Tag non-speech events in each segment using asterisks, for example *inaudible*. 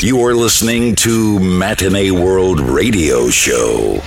You're listening to Matinee World Radio Show.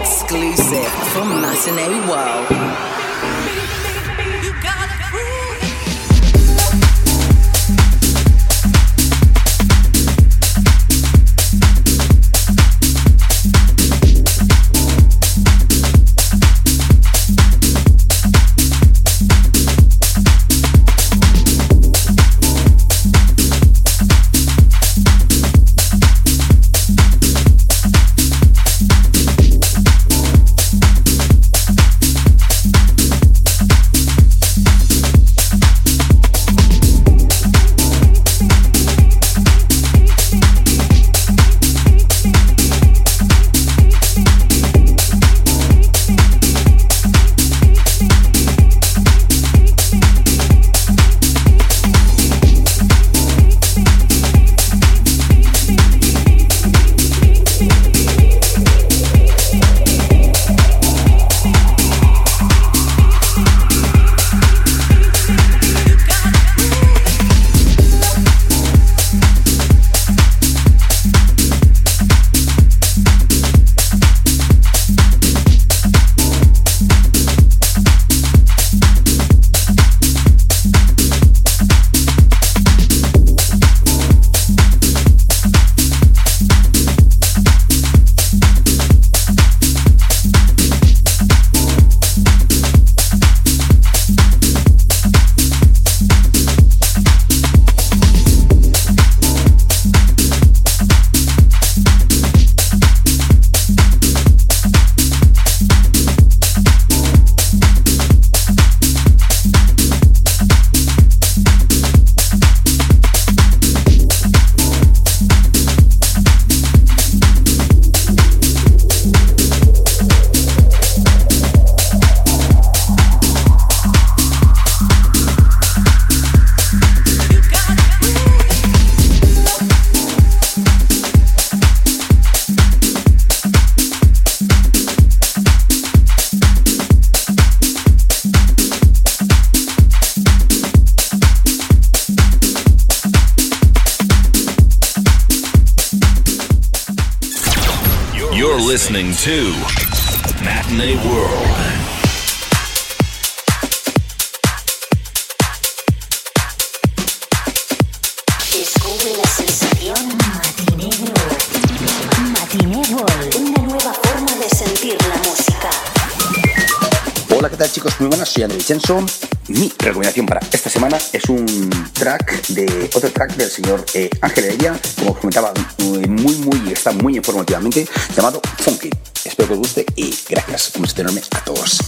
exclusive from Matinee World. Mi recomendación para esta semana es un track de otro track del señor eh, Ángel Heredia, como os comentaba, muy, muy, está muy informativamente, llamado Funky. Espero que os guste y gracias, un enorme a todos.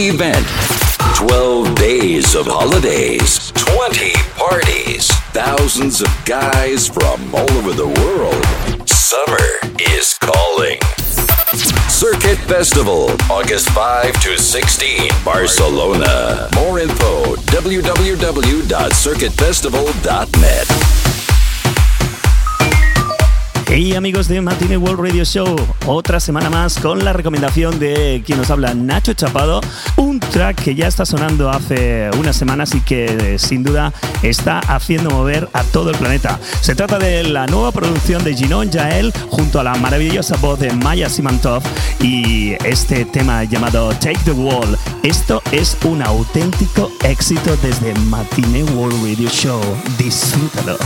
Event. 12 days of holidays, 20 parties, thousands of guys from all over the world. Summer is calling. Circuit Festival, August 5 to 16, Barcelona. More info www.circuitfestival.net. Hey amigos de Matinee World Radio Show, otra semana más con la recomendación de quien nos habla Nacho Chapado, que ya está sonando hace unas semanas y que sin duda está haciendo mover a todo el planeta. Se trata de la nueva producción de Ginon Jael junto a la maravillosa voz de Maya Simantov y este tema llamado Take the Wall. Esto es un auténtico éxito desde Matine World Radio Show. Disfrútalo.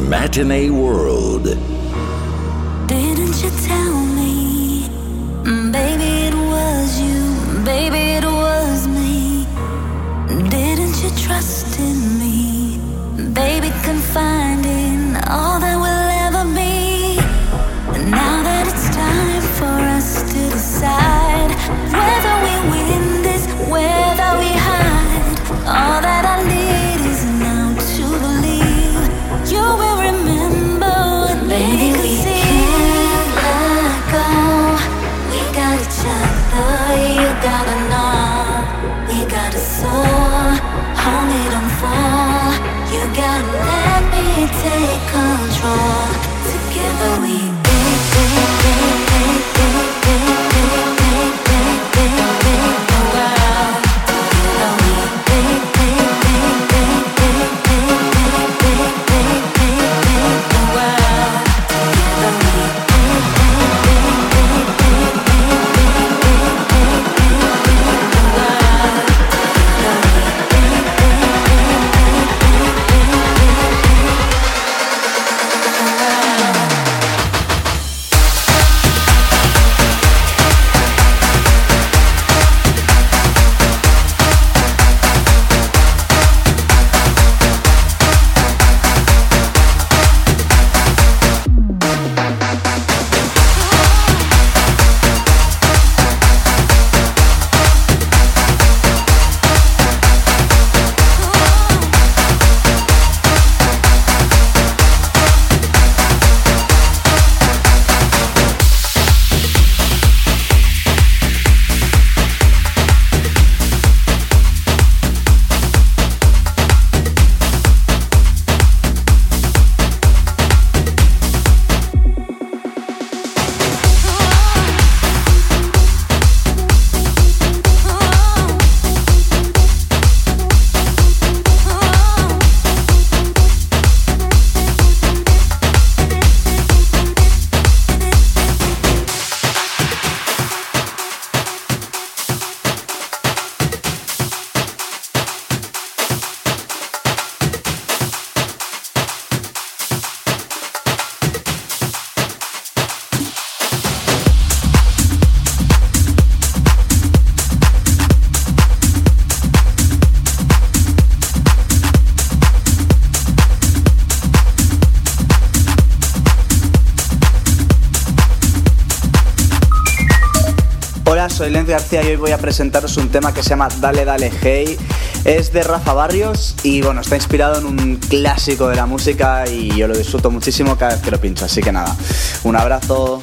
Matinee World. García y hoy voy a presentaros un tema que se llama Dale Dale Hey. Es de Rafa Barrios y bueno, está inspirado en un clásico de la música y yo lo disfruto muchísimo cada vez que lo pincho. Así que nada, un abrazo.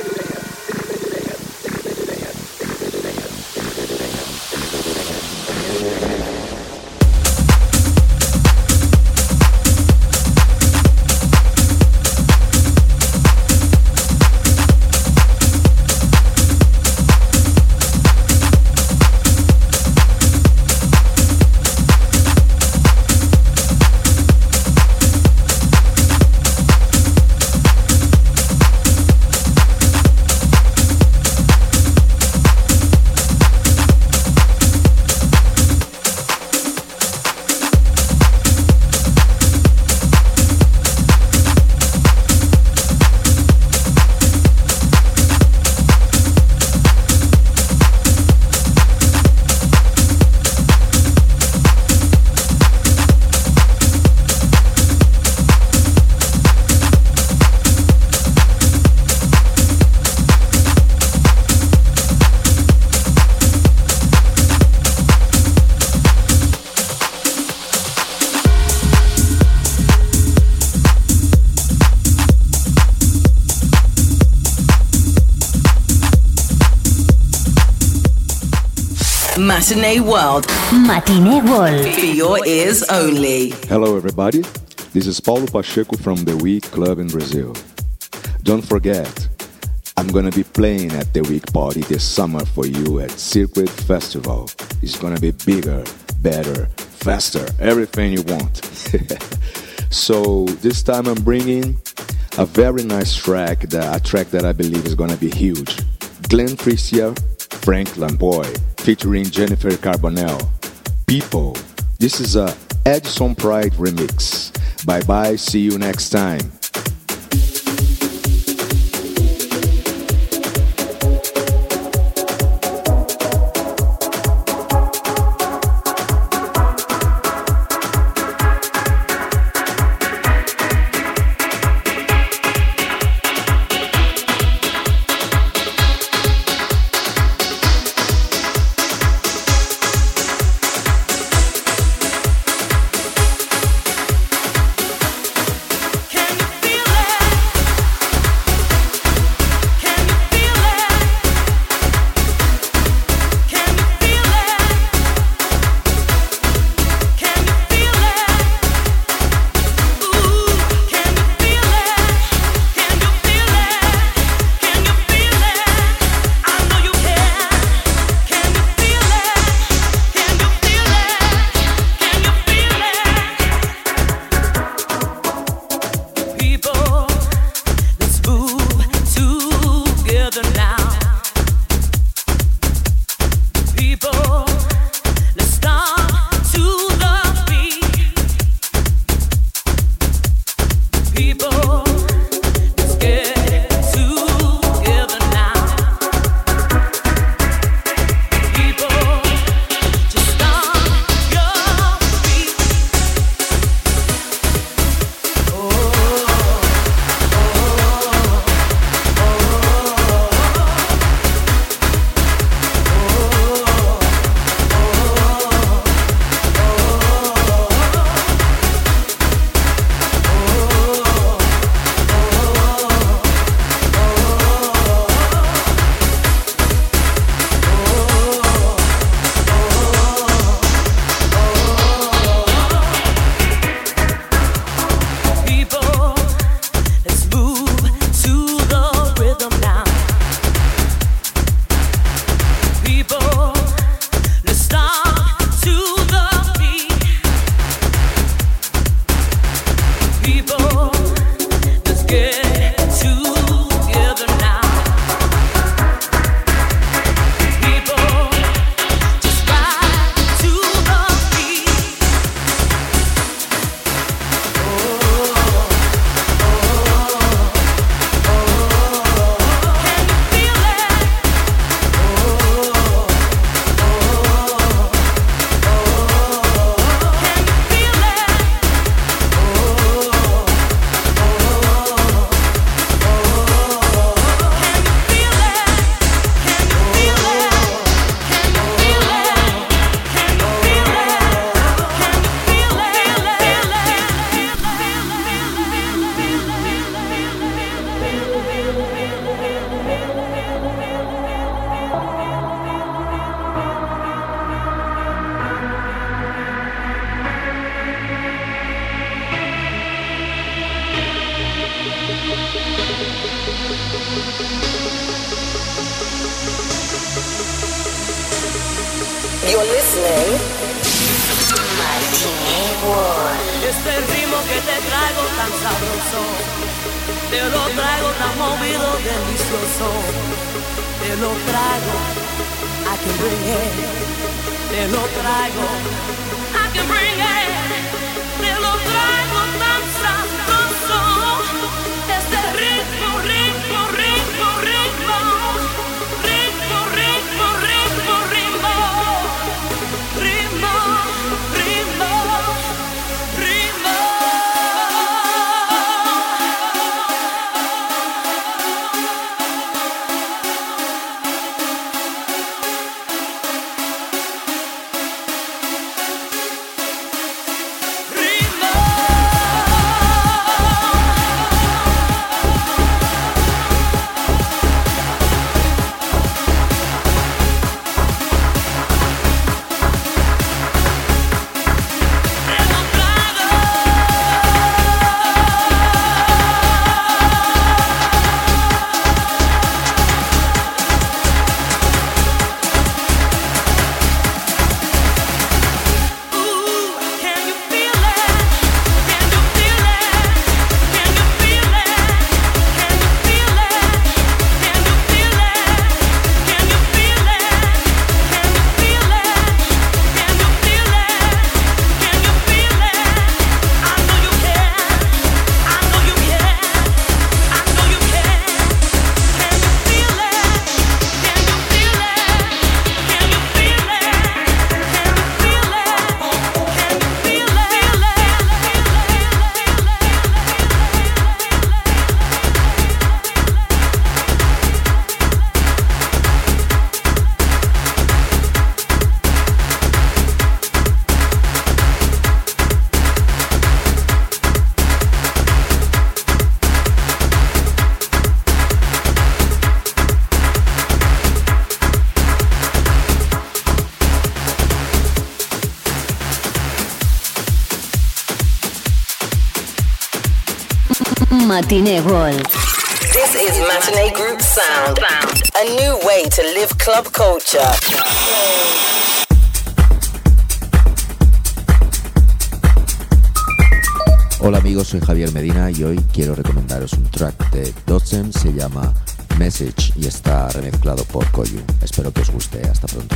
Matinee World. Matinee World. For your ears only. Hello, everybody. This is Paulo Pacheco from the Week Club in Brazil. Don't forget, I'm gonna be playing at the Week Party this summer for you at Circuit Festival. It's gonna be bigger, better, faster, everything you want. *laughs* so this time I'm bringing a very nice track, that, a track that I believe is gonna be huge. Glenn Frisia, Frank Lamboy, featuring Jennifer Carbonell. People. This is a Edson Pride remix. Bye bye, see you next time. Matinee World. This is Matinee Group Sound, a new way to live club culture. Hola amigos, soy Javier Medina y hoy quiero recomendaros un track de Dotsem, se llama Message y está remezclado por Koyu. Espero que os guste, hasta pronto.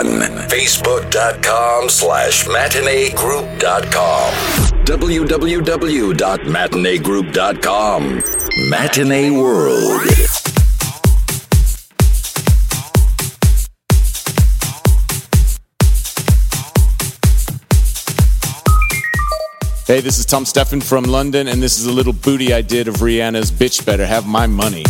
Everyone. Facebook.com slash matineegroup.com. www.matineegroup.com. Matinee World. Hey, this is Tom Stephan from London, and this is a little booty I did of Rihanna's Bitch Better Have My Money.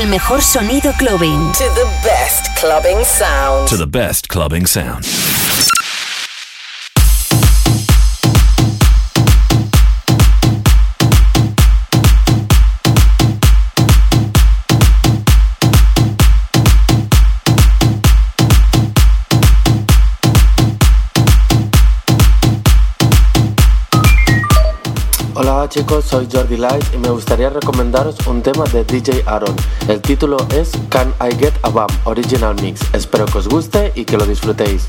el mejor sonido clubbing. To the best clubbing sound. To the best clubbing sound. chicos, soy Jordi Light y me gustaría recomendaros un tema de DJ Aaron. El título es Can I Get a Bam Original Mix. Espero que os guste y que lo disfrutéis.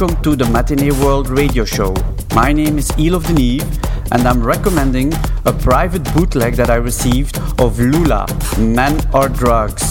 Welcome to the Matinee World Radio Show. My name is Elof de Neve and I'm recommending a private bootleg that I received of Lula, Men or Drugs.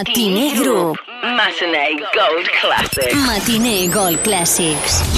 Matinee Group. Matinee Gold Classics. Matinee Gold Classics.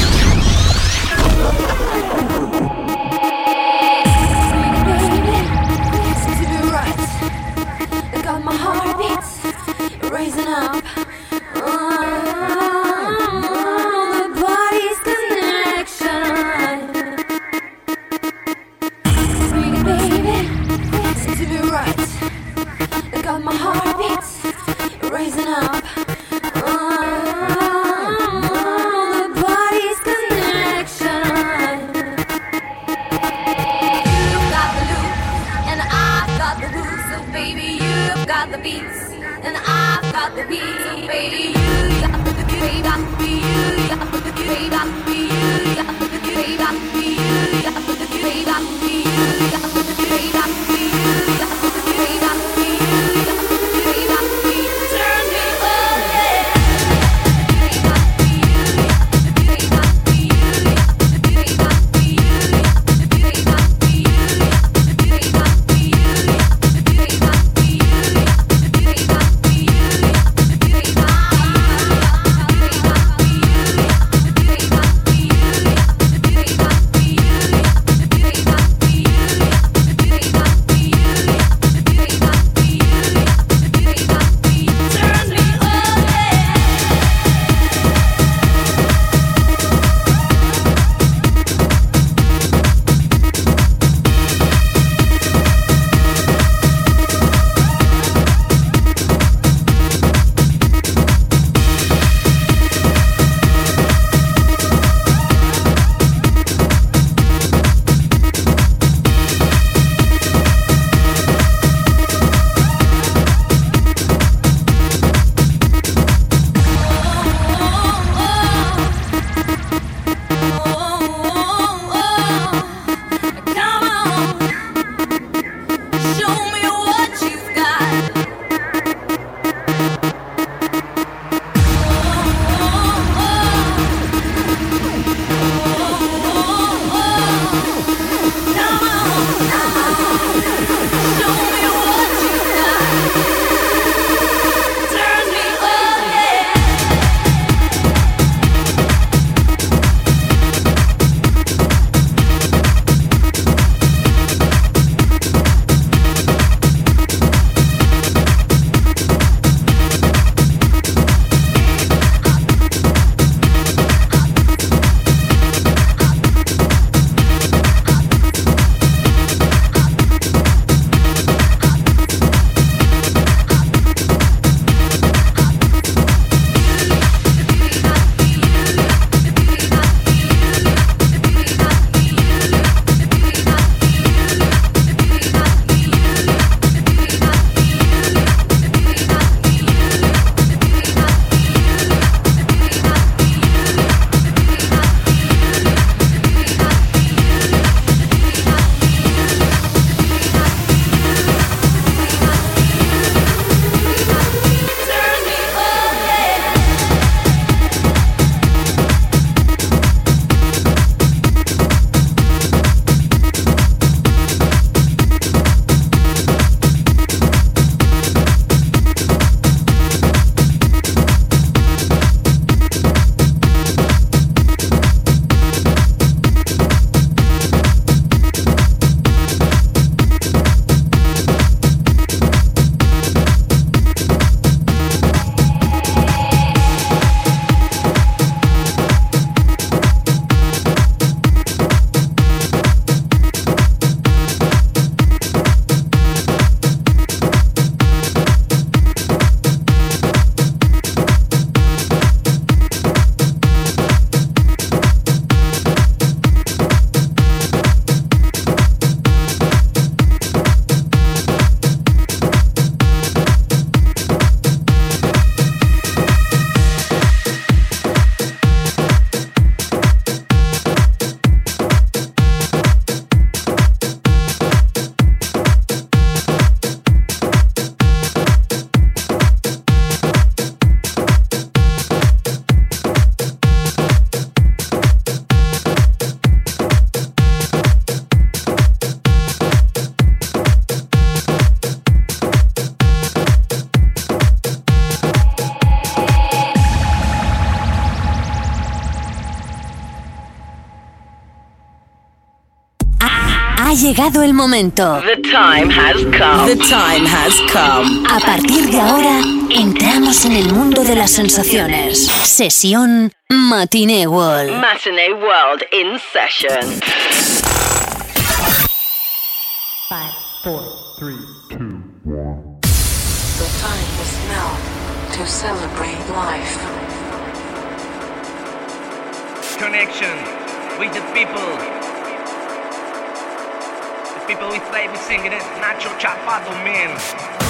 Ha llegado el momento. The time has come. The time has come. A partir de ahora, entramos en el mundo de las sensaciones. Sesión Matinee World. Matinee World in session. 5, 4, 3, 2, 1. The time is now to celebrate life. Connection with the people. people we play, we singing it. Nacho Chapado, man.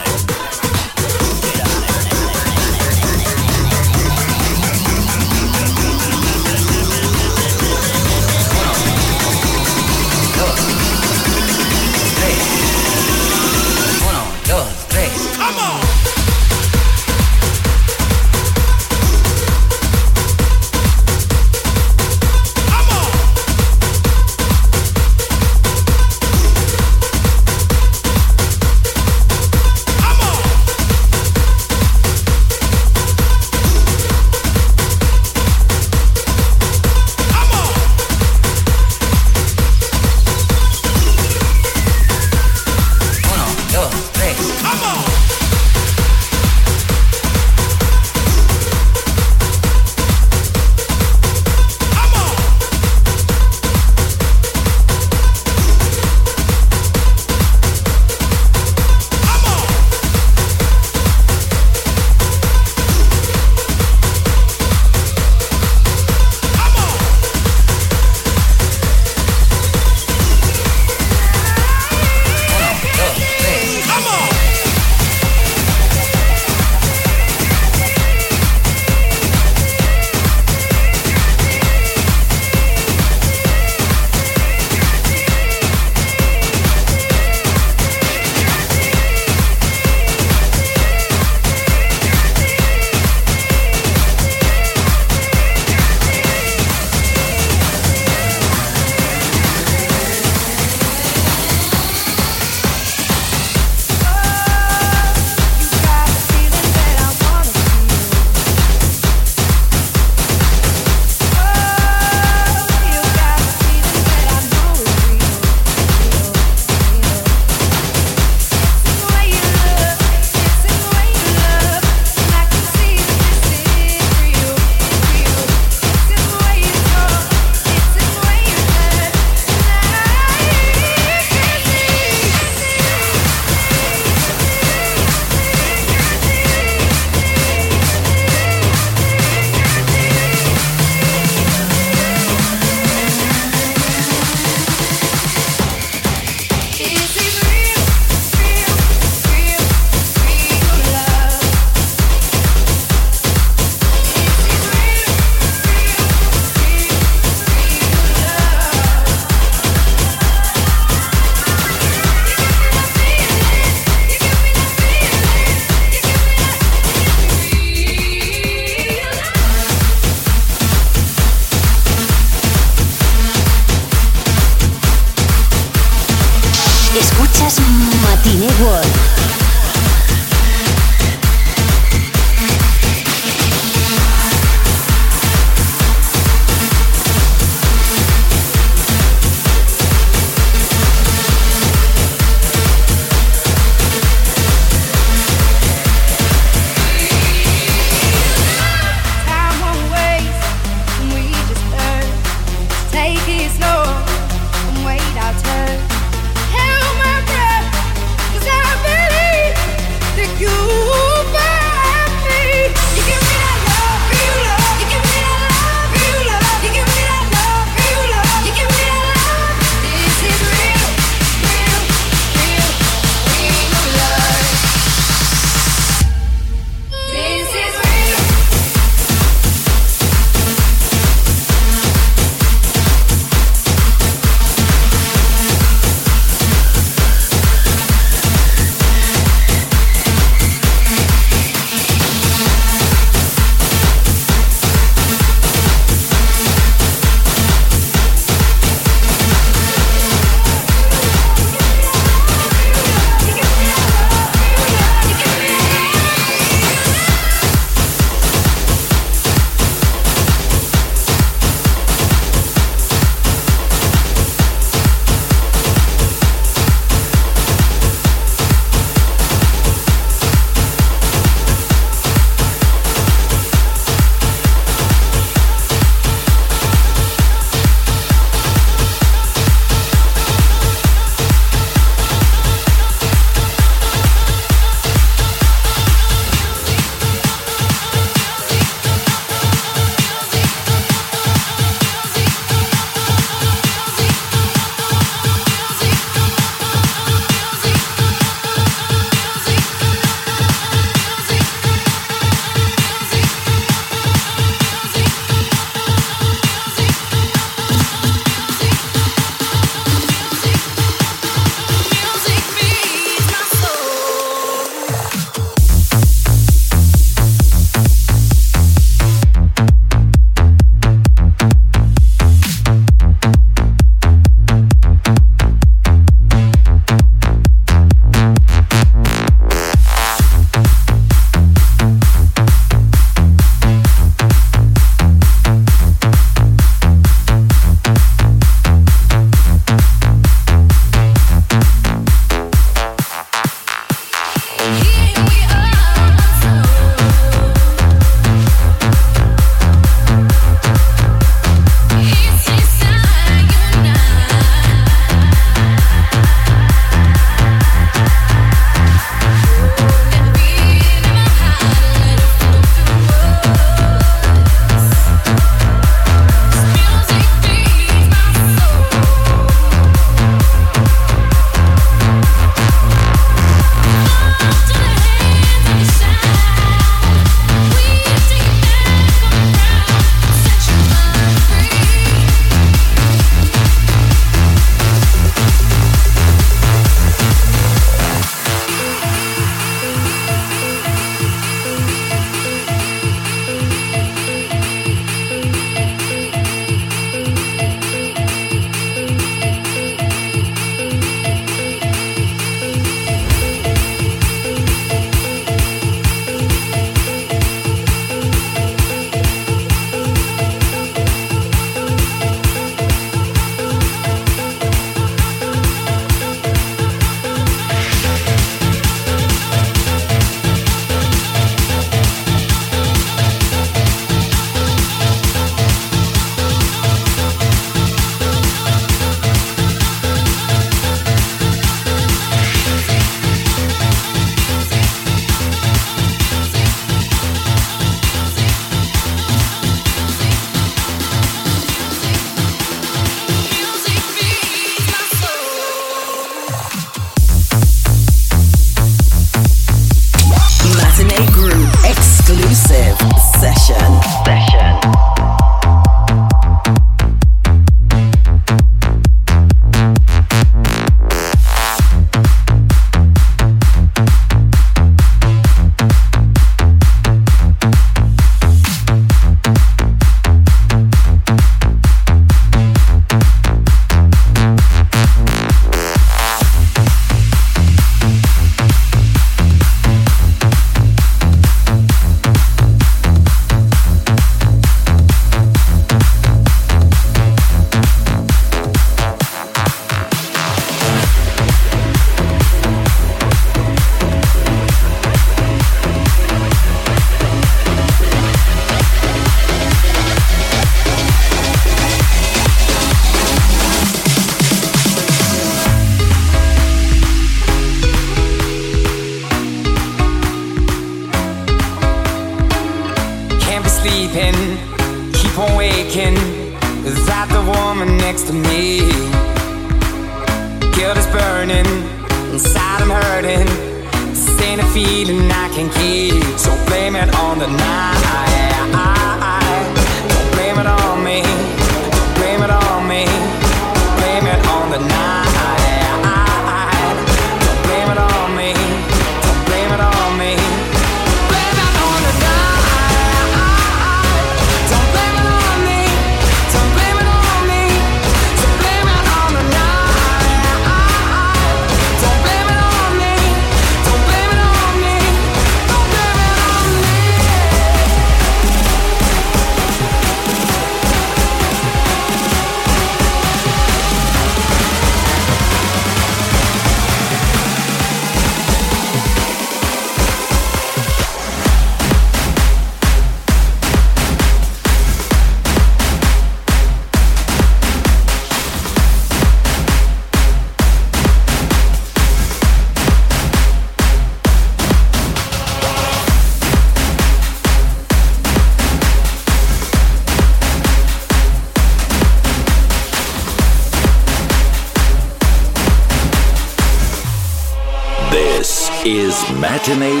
Matinee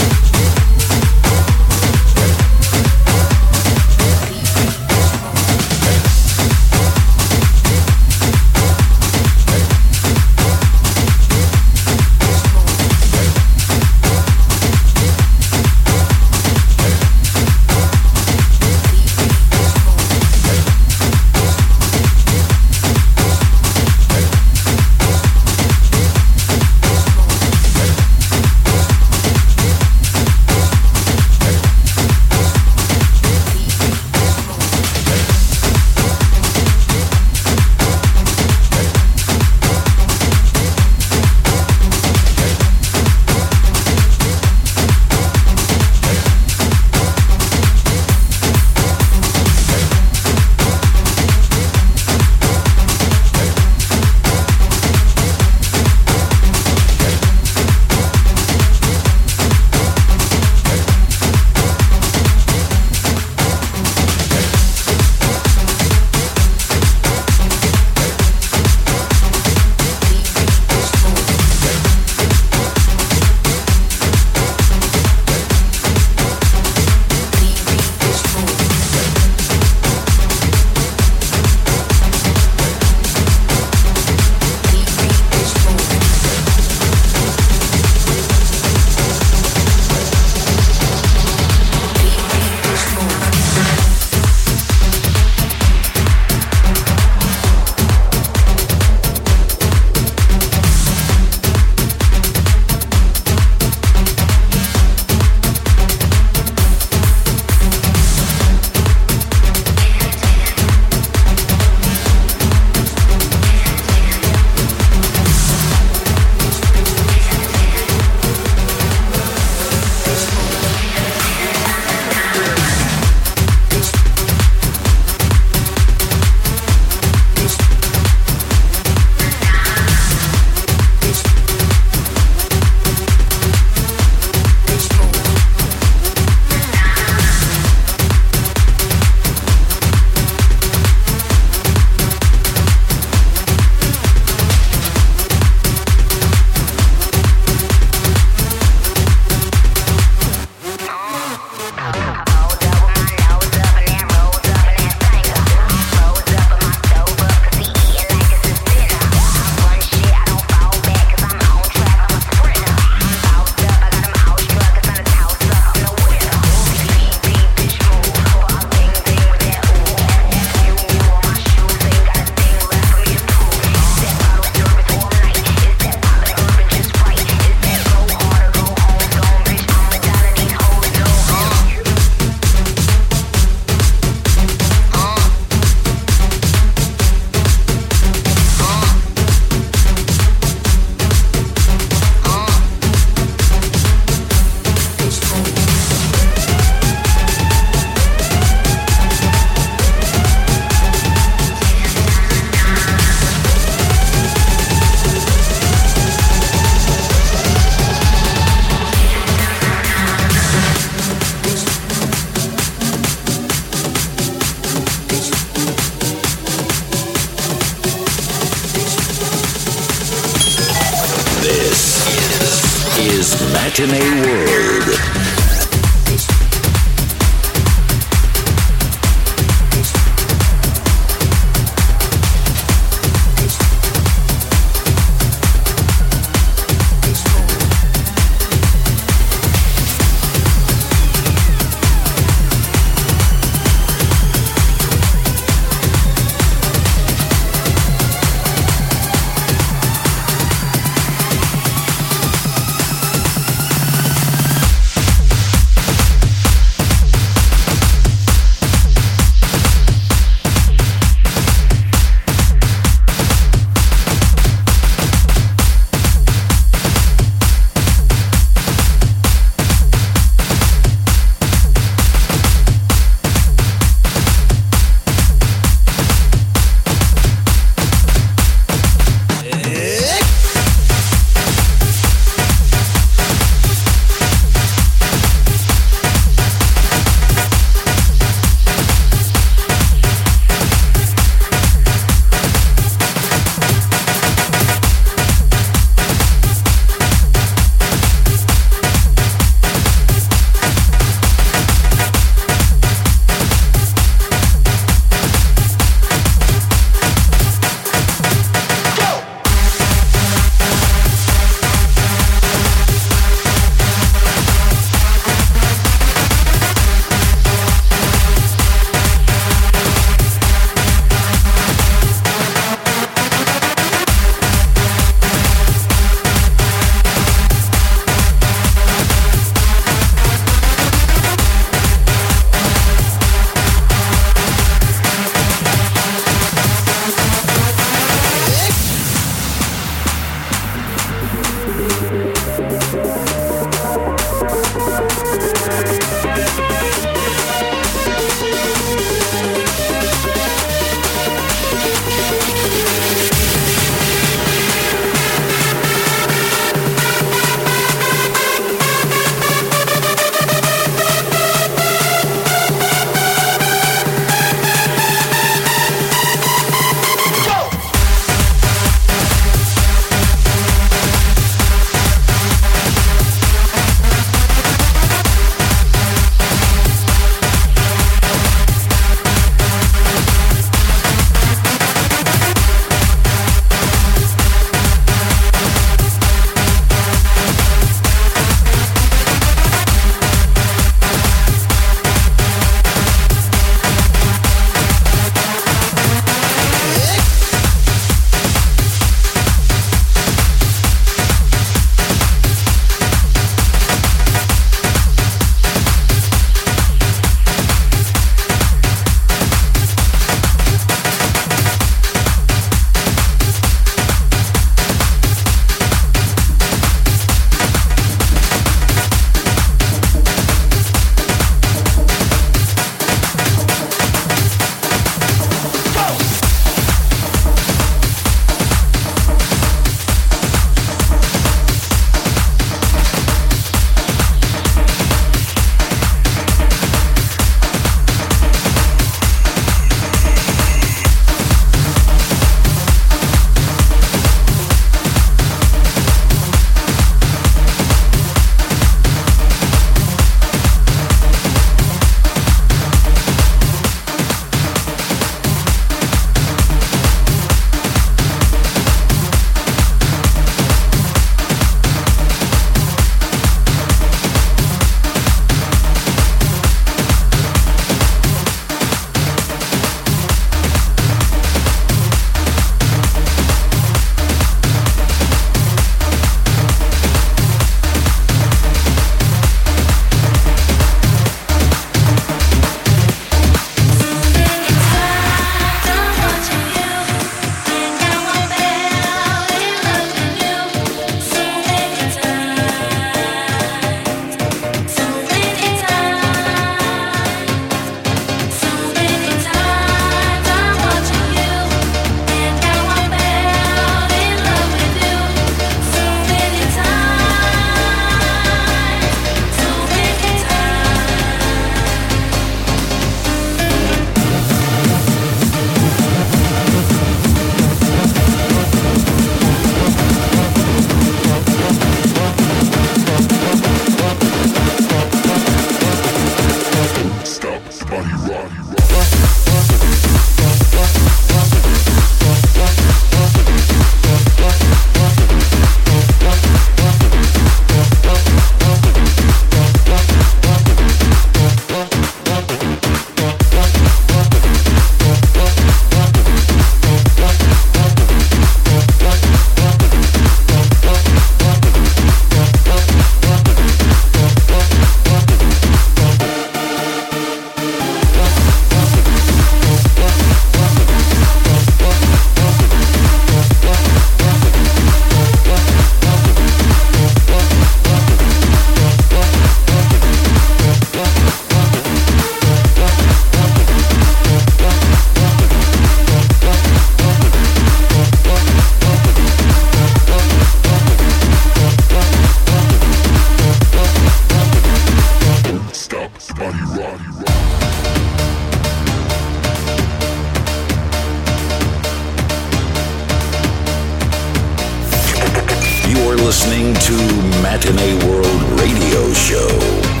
listening to Matinee World Radio Show.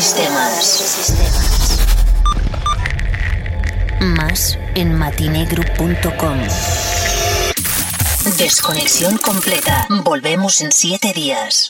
Sistemas. Más en matinegroup.com. Desconexión completa. Volvemos en siete días.